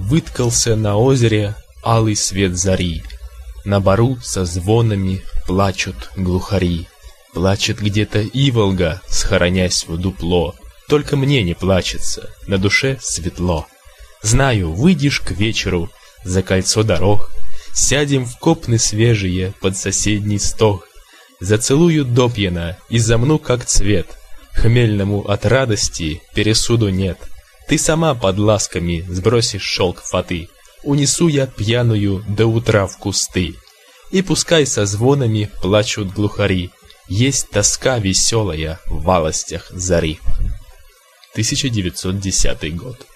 выткался на озере алый свет зари. На бару со звонами плачут глухари. Плачет где-то Иволга, схоронясь в дупло. Только мне не плачется, на душе светло. Знаю, выйдешь к вечеру за кольцо дорог, Сядем в копны свежие под соседний стог, Зацелую допьяна и замну как цвет. Хмельному от радости пересуду нет. Ты сама под ласками сбросишь шелк фаты, Унесу я пьяную до утра в кусты. И пускай со звонами плачут глухари, Есть тоска веселая в валостях зари. 1910 год.